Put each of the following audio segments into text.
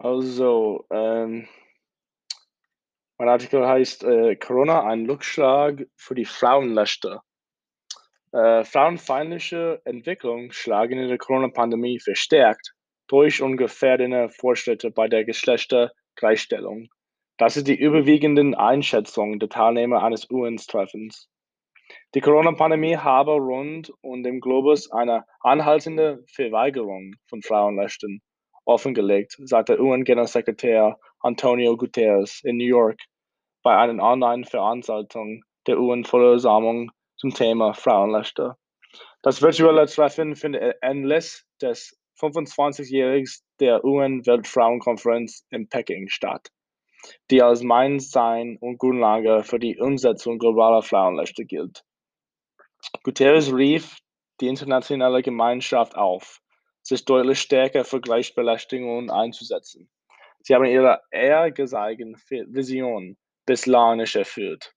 Also, ähm mein Artikel heißt, äh, „Corona ein Rückschlag für die Frauenrechte“. Äh, frauenfeindliche Entwicklungen schlagen in der Corona-Pandemie verstärkt durch ungefährdende Fortschritte bei der Geschlechtergleichstellung. Das ist die überwiegende Einschätzung der Teilnehmer eines UN-Treffens. Die Corona-Pandemie habe rund um den Globus eine anhaltende Verweigerung von Frauenrechten offengelegt, sagte UN-Generalsekretär Antonio Guterres in New York bei einer Online-Veranstaltung der UN-Vollversammlung zum Thema Frauenrechte. Das virtuelle Treffen findet Anlass des 25-Jährigen der UN-Weltfrauenkonferenz in Peking statt, die als Meilenstein und Grundlage für die Umsetzung globaler Frauenrechte gilt. Guterres rief die internationale Gemeinschaft auf, sich deutlich stärker für Gleichberechtigung einzusetzen. Sie haben ihre ehrgeizigen Vision bislang nicht erfüllt.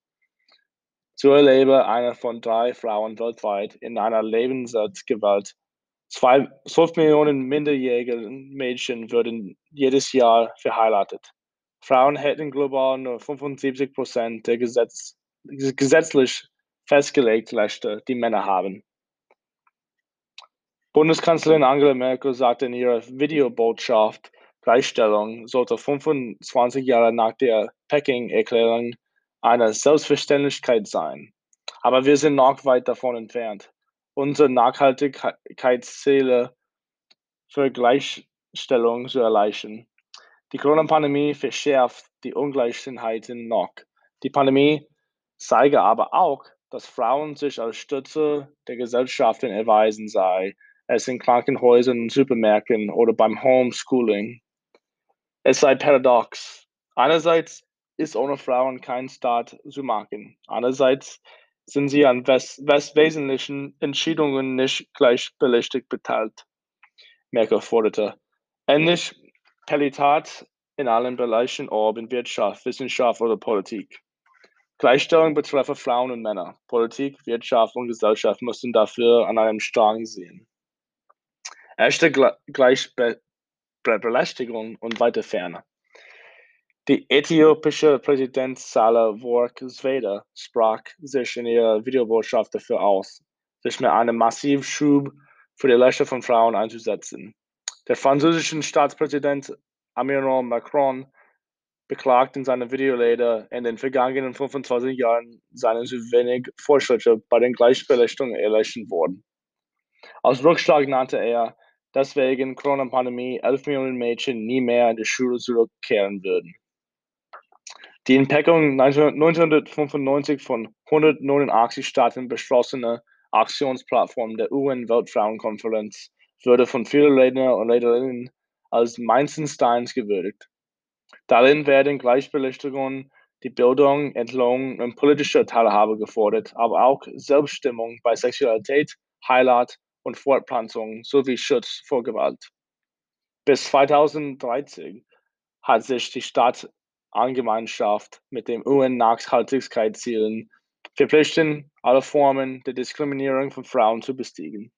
So erlebe eine von drei Frauen weltweit in einer Lebensgewalt. Zwei, 12 Millionen minderjährige Mädchen würden jedes Jahr verheiratet. Frauen hätten global nur 75 Prozent der Gesetz, gesetzlich festgelegten Rechte, die Männer haben. Bundeskanzlerin Angela Merkel sagte in ihrer Videobotschaft, Gleichstellung sollte 25 Jahre nach der Peking-Erklärung eine Selbstverständlichkeit sein. Aber wir sind noch weit davon entfernt, unsere Nachhaltigkeitsziele für Gleichstellung zu erreichen. Die Corona-Pandemie verschärft die Ungleichheiten noch. Die Pandemie zeige aber auch, dass Frauen sich als Stütze der Gesellschaften erweisen sei, es in Krankenhäusern, Supermärkten oder beim Homeschooling. Es sei paradox. Einerseits ist ohne Frauen kein Staat zu machen. Andererseits sind sie an wes wes wesentlichen Entscheidungen nicht gleichberechtigt beteiligt. Merkel forderte. Endlich Parität in allen Bereichen, ob in Wirtschaft, Wissenschaft oder Politik. Gleichstellung betreffe Frauen und Männer. Politik, Wirtschaft und Gesellschaft müssen dafür an einem Strang sehen. Echte Gleichberechtigung Belästigung und weiter ferne. Die äthiopische Präsident Saleh Work Sveda sprach sich in ihrer Videobotschaft dafür aus, sich mit einem massiven Schub für die Rechte von Frauen einzusetzen. Der französische Staatspräsident Emmanuel Macron beklagt in seiner Videorede, in den vergangenen 25 Jahren seien zu wenig Fortschritte bei den Gleichberechtigungen erreicht worden. Als Rückschlag nannte er deswegen Corona-Pandemie 11 Millionen Mädchen nie mehr in die Schule zurückkehren würden. Die in Peking 1995 von 189 Staaten beschlossene Aktionsplattform der UN-Weltfrauenkonferenz wurde von vielen Redner und Rednerinnen als Meilensteins gewürdigt. Darin werden Gleichberechtigung, die Bildung, Entlohnung und politische Teilhabe gefordert, aber auch Selbststimmung bei Sexualität, Heirat und Fortpflanzung sowie Schutz vor Gewalt. Bis 2013 hat sich die Staatsgemeinschaft mit den UN-Nachhaltigkeitszielen verpflichtet, alle Formen der Diskriminierung von Frauen zu bestiegen.